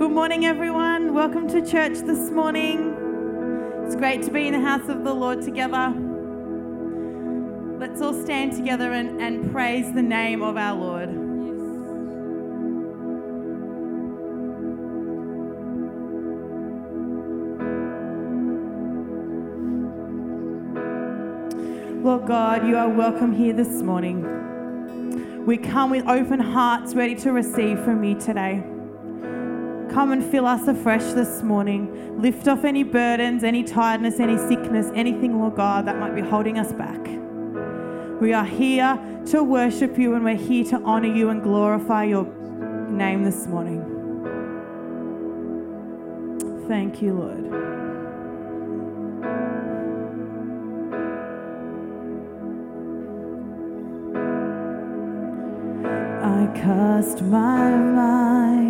Good morning, everyone. Welcome to church this morning. It's great to be in the house of the Lord together. Let's all stand together and, and praise the name of our Lord. Lord God, you are welcome here this morning. We come with open hearts, ready to receive from you today. Come and fill us afresh this morning. Lift off any burdens, any tiredness, any sickness, anything, Lord God, that might be holding us back. We are here to worship you and we're here to honor you and glorify your name this morning. Thank you, Lord. I cast my mind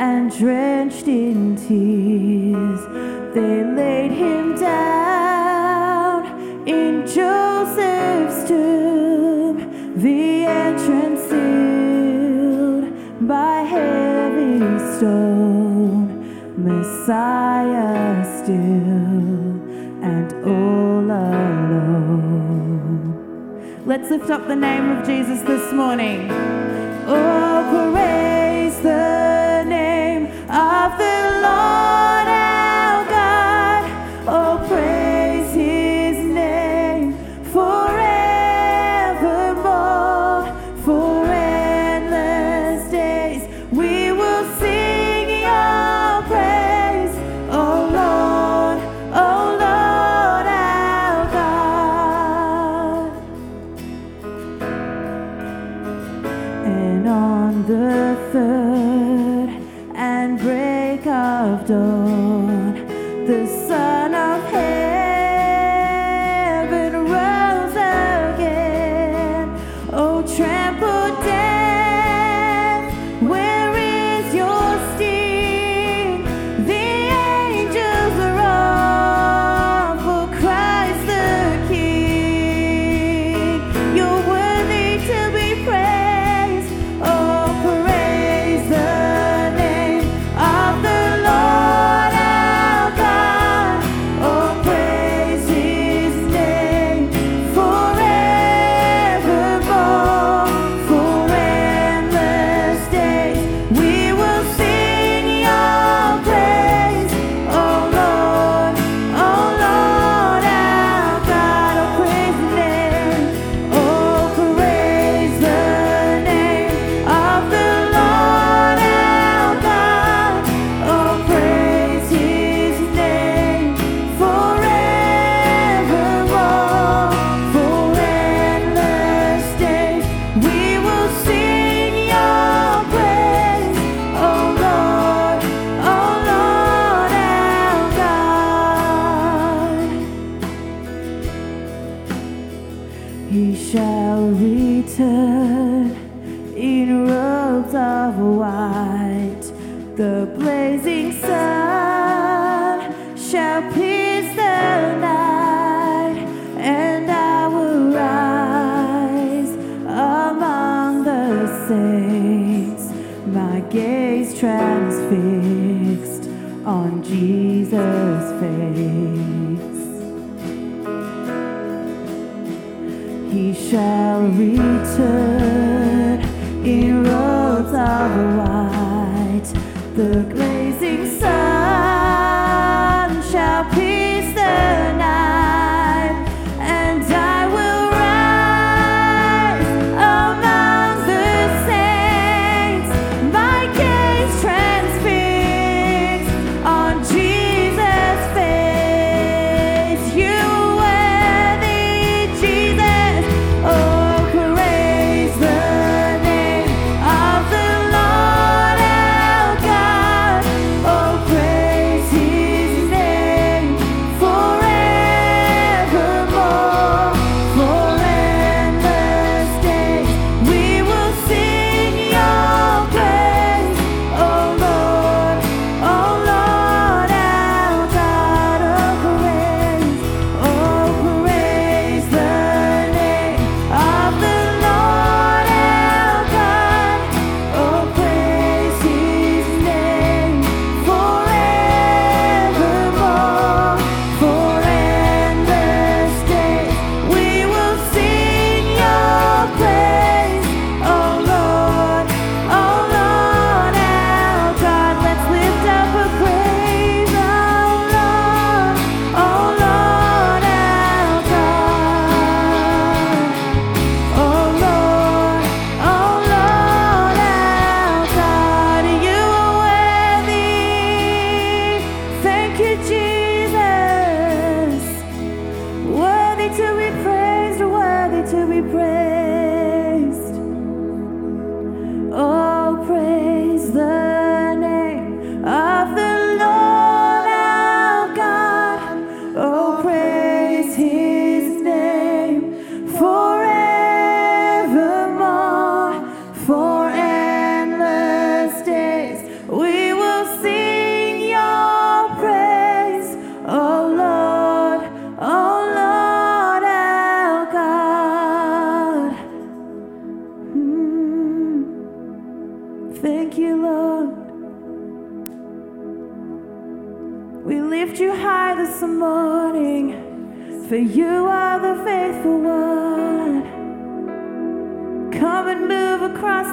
and drenched in tears. They laid him down in Joseph's tomb, the entrance sealed by heavy stone. Messiah still and all alone. Let's lift up the name of Jesus this morning. Oh, praise the of the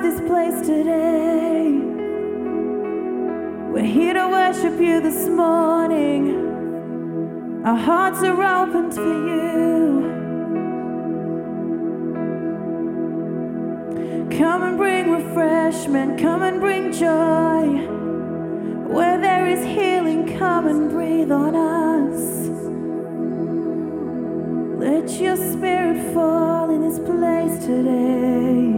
this place today. We're here to worship you this morning. Our hearts are open for you. Come and bring refreshment, come and bring joy. Where there is healing, come and breathe on us. Let your spirit fall in this place today.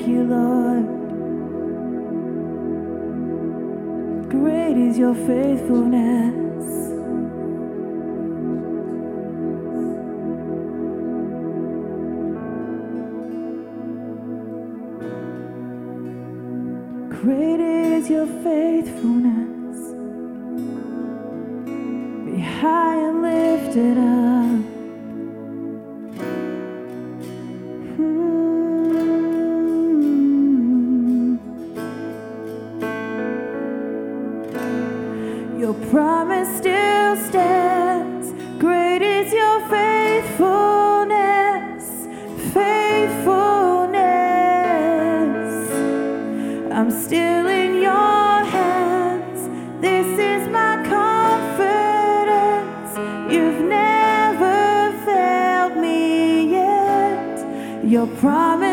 Thank you, Lord. Great is your faithfulness. Great is your faithfulness. Be high and lifted up. Promise still stands. Great is your faithfulness. Faithfulness. I'm still in your hands. This is my confidence. You've never failed me yet. Your promise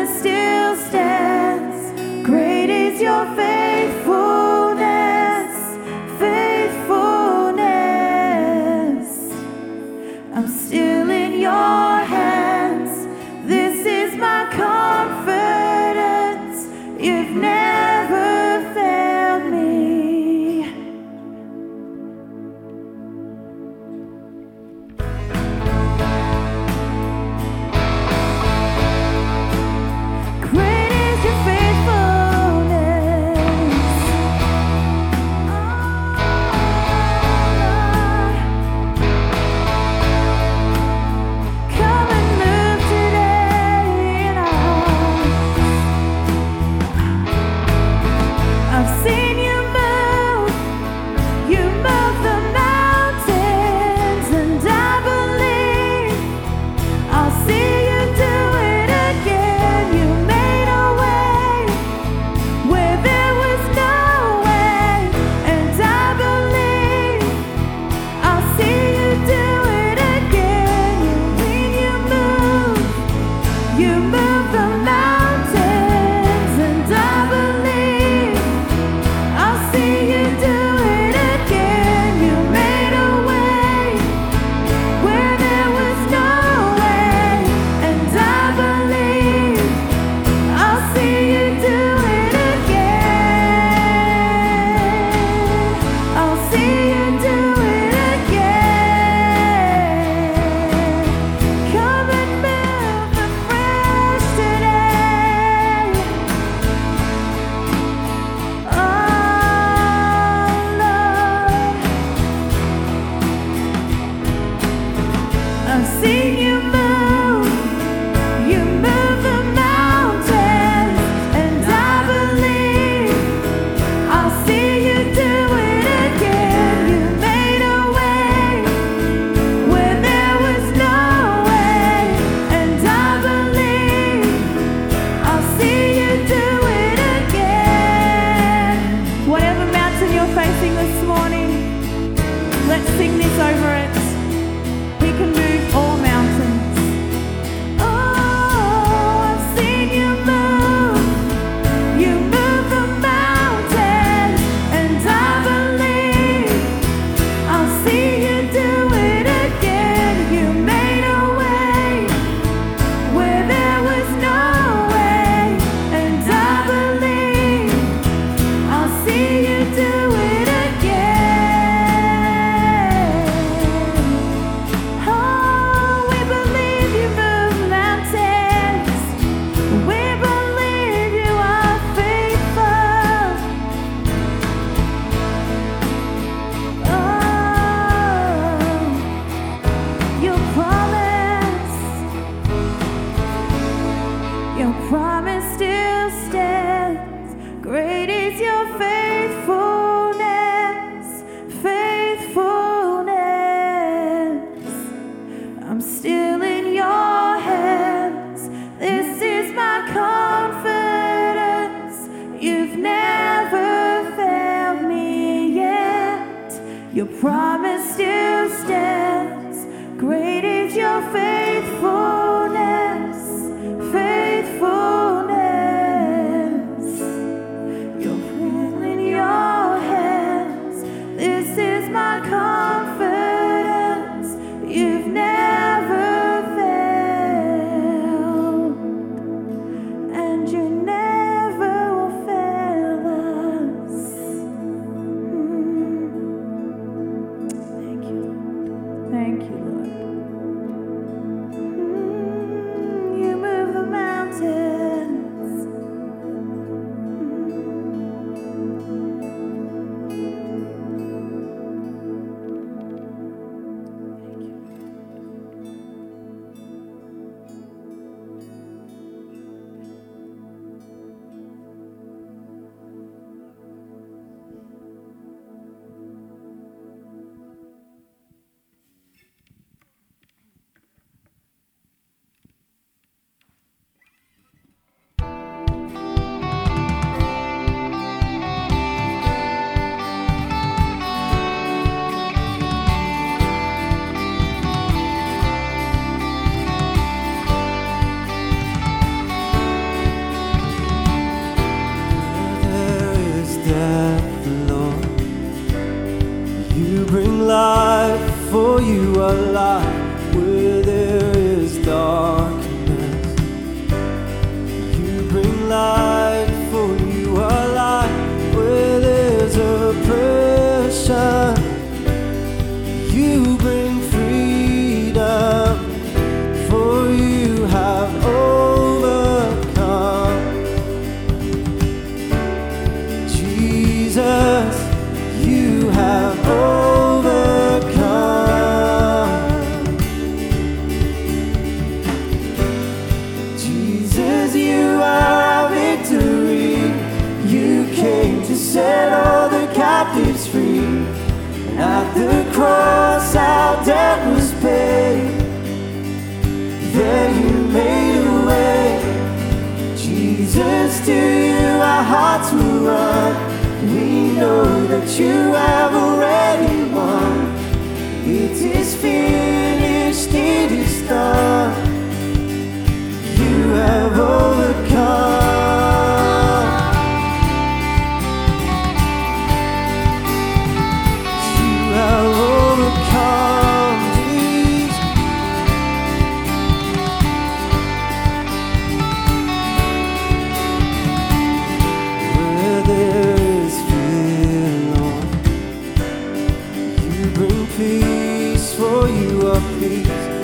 for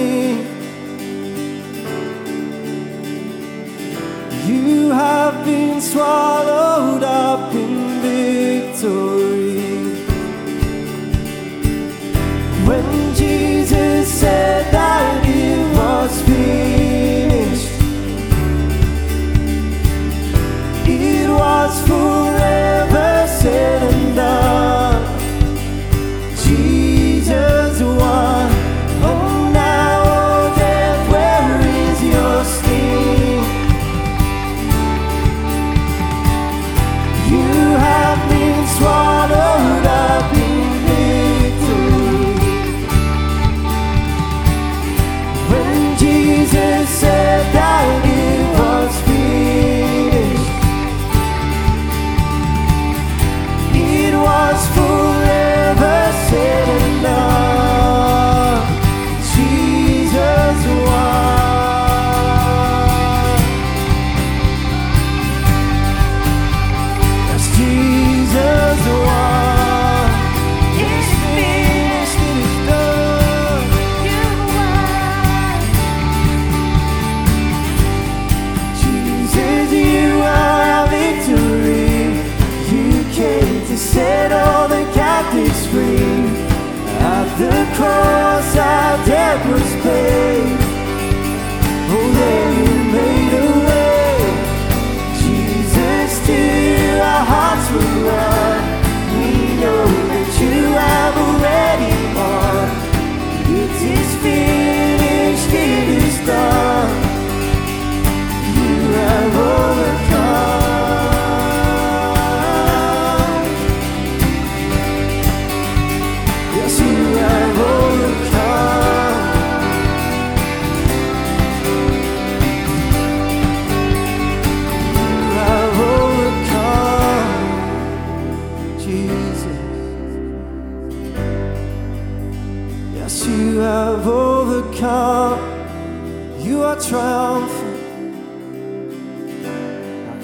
me.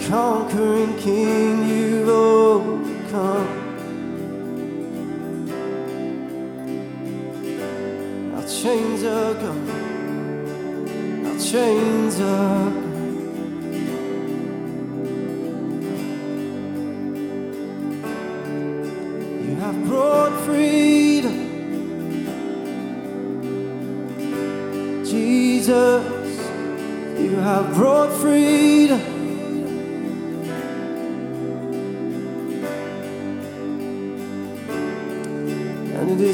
conquering king, you've overcome. Our chains are gone, our chains are gone. You have brought freedom, Jesus. You have brought freedom.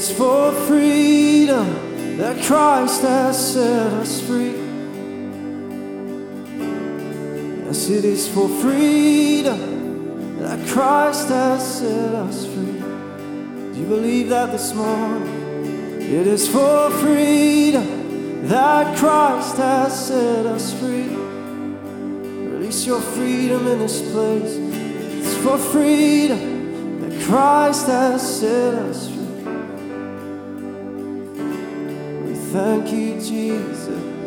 It's for freedom that Christ has set us free. Yes, it is for freedom that Christ has set us free. Do you believe that this morning? It is for freedom that Christ has set us free. Release your freedom in this place. It's for freedom that Christ has set us free. Thank you, Jesus.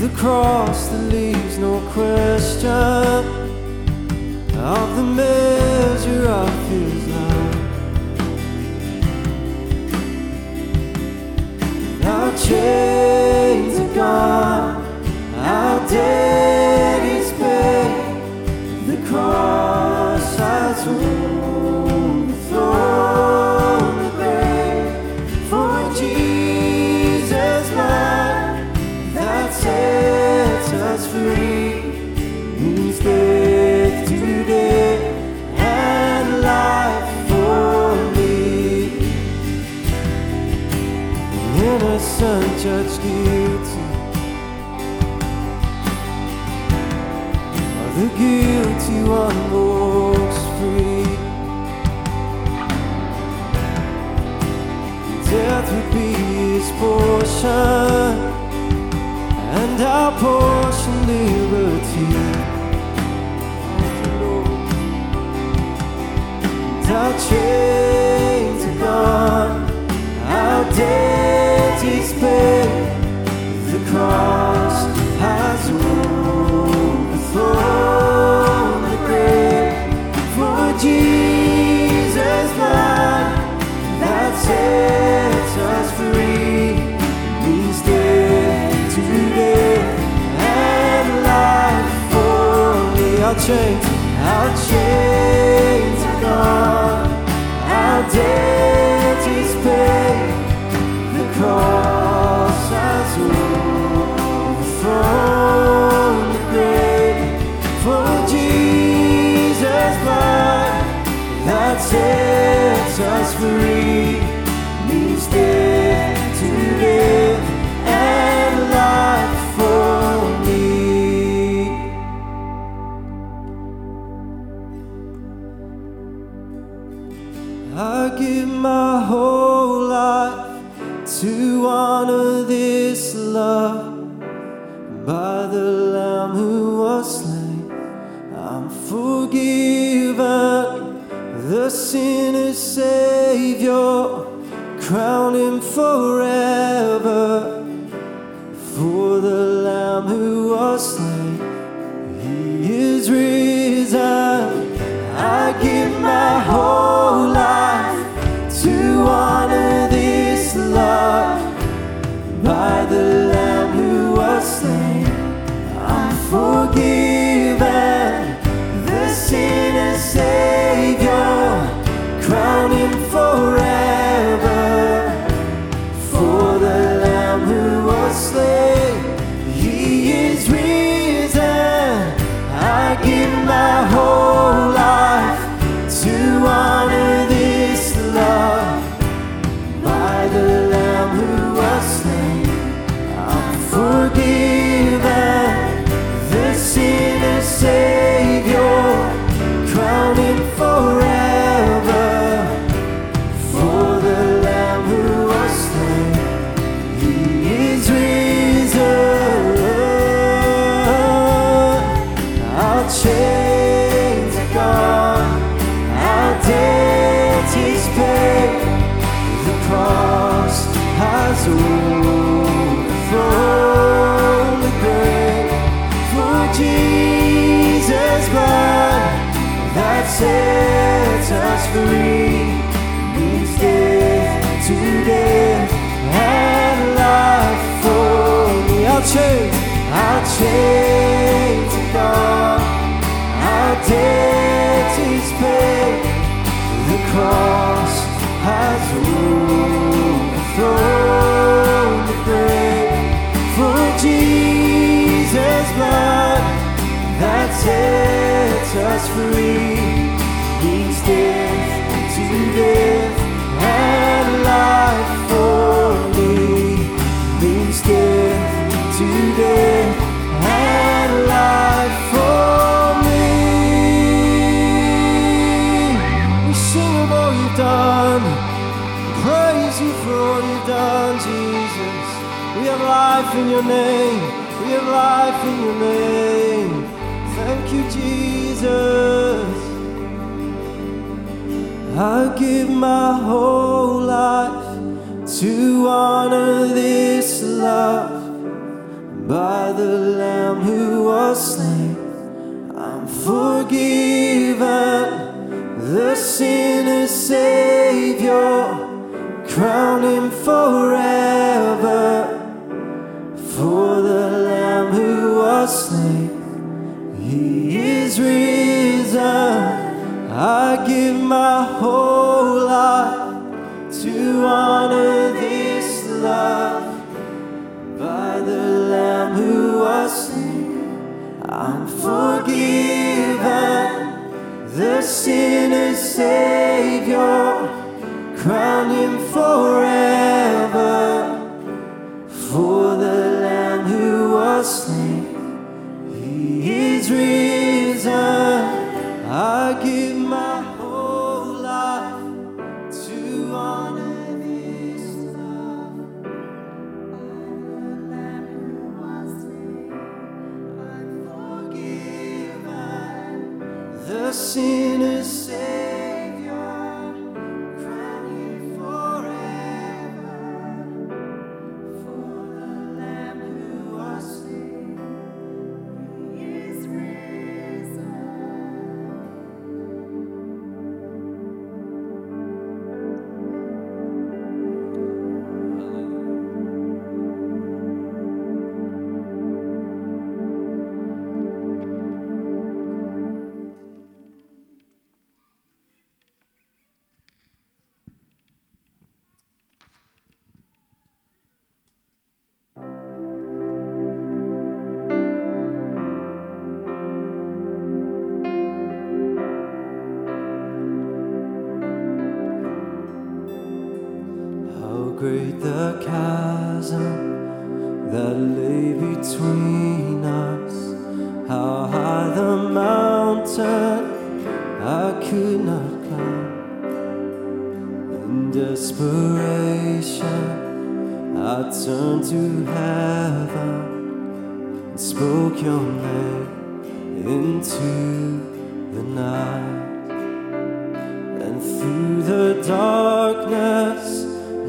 the cross that leaves no question of the measure of his love. Our chains are gone, our days. shake. forgiven, the sinner's Savior, crown him forever. sets us free means death to death and life for me. I'll change, I'll change to God. Our debt is paid. The cross has overthrown the grave for Jesus' blood that sets us free. you for all you've done, Jesus. We have life in your name. We have life in your name. Thank you, Jesus. I give my whole life to honor this love by the Lamb who was slain. I'm forgiven, the sinner's Savior crown him forever. For the Lamb who was slain, he is risen. I give my whole life to honor this love by the Lamb who was slain. I'm forgiven. The sinner's Savior, crown him forever. For the Lamb who was slain, he is risen. That lay between us. How high the mountain I could not climb. In desperation, I turned to heaven and spoke your name into the night. And through the darkness,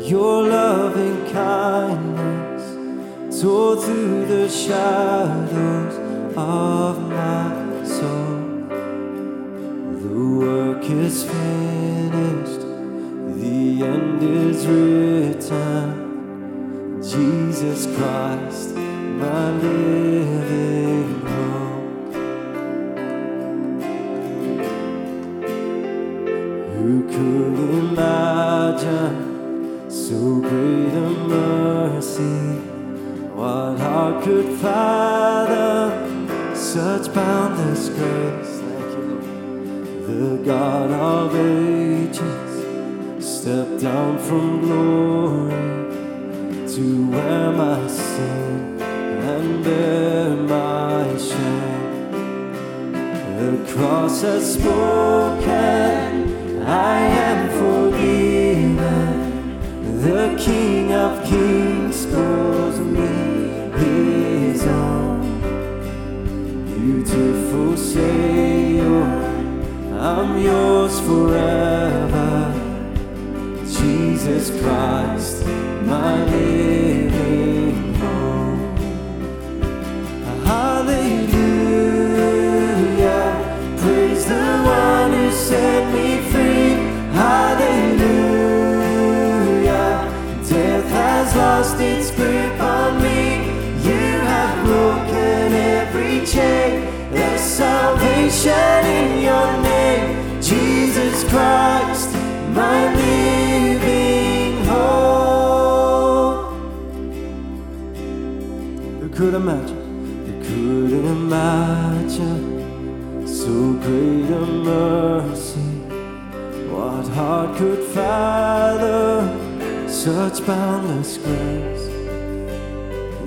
your tore through the shadows of stepped down from glory to wear my sin and bear my shame. The cross has spoken, I am forgiven. The King of Kings calls me his own. Beautiful Savior, I'm yours forever. Jesus Christ, my living hope. Hallelujah. Praise the one who set imagine? Who couldn't imagine so great a mercy? What heart could fathom such boundless grace?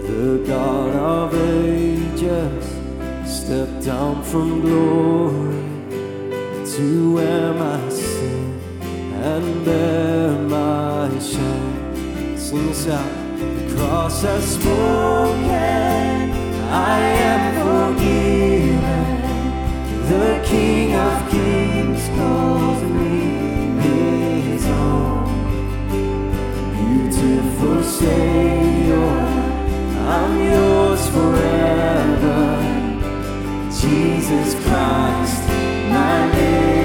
The God of ages stepped down from glory to wear my sin and bear my shame. Sing this out cross has spoken, I am forgiven. The King of Kings calls me his own. Beautiful Savior, I'm yours forever. Jesus Christ, my name.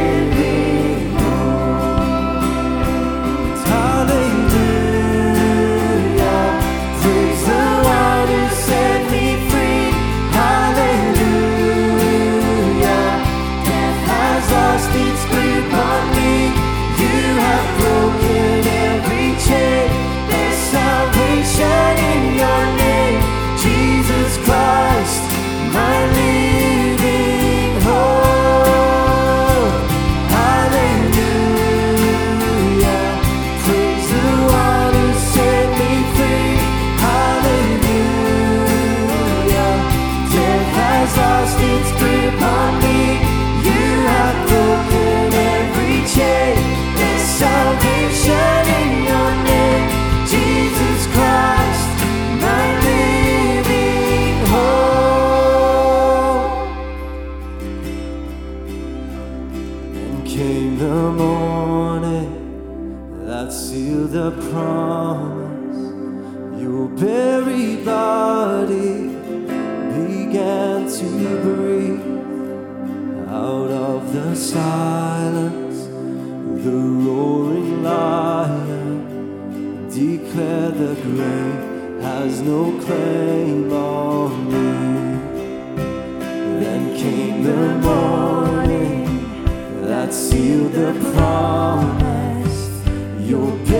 Your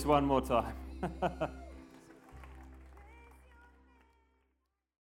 just one?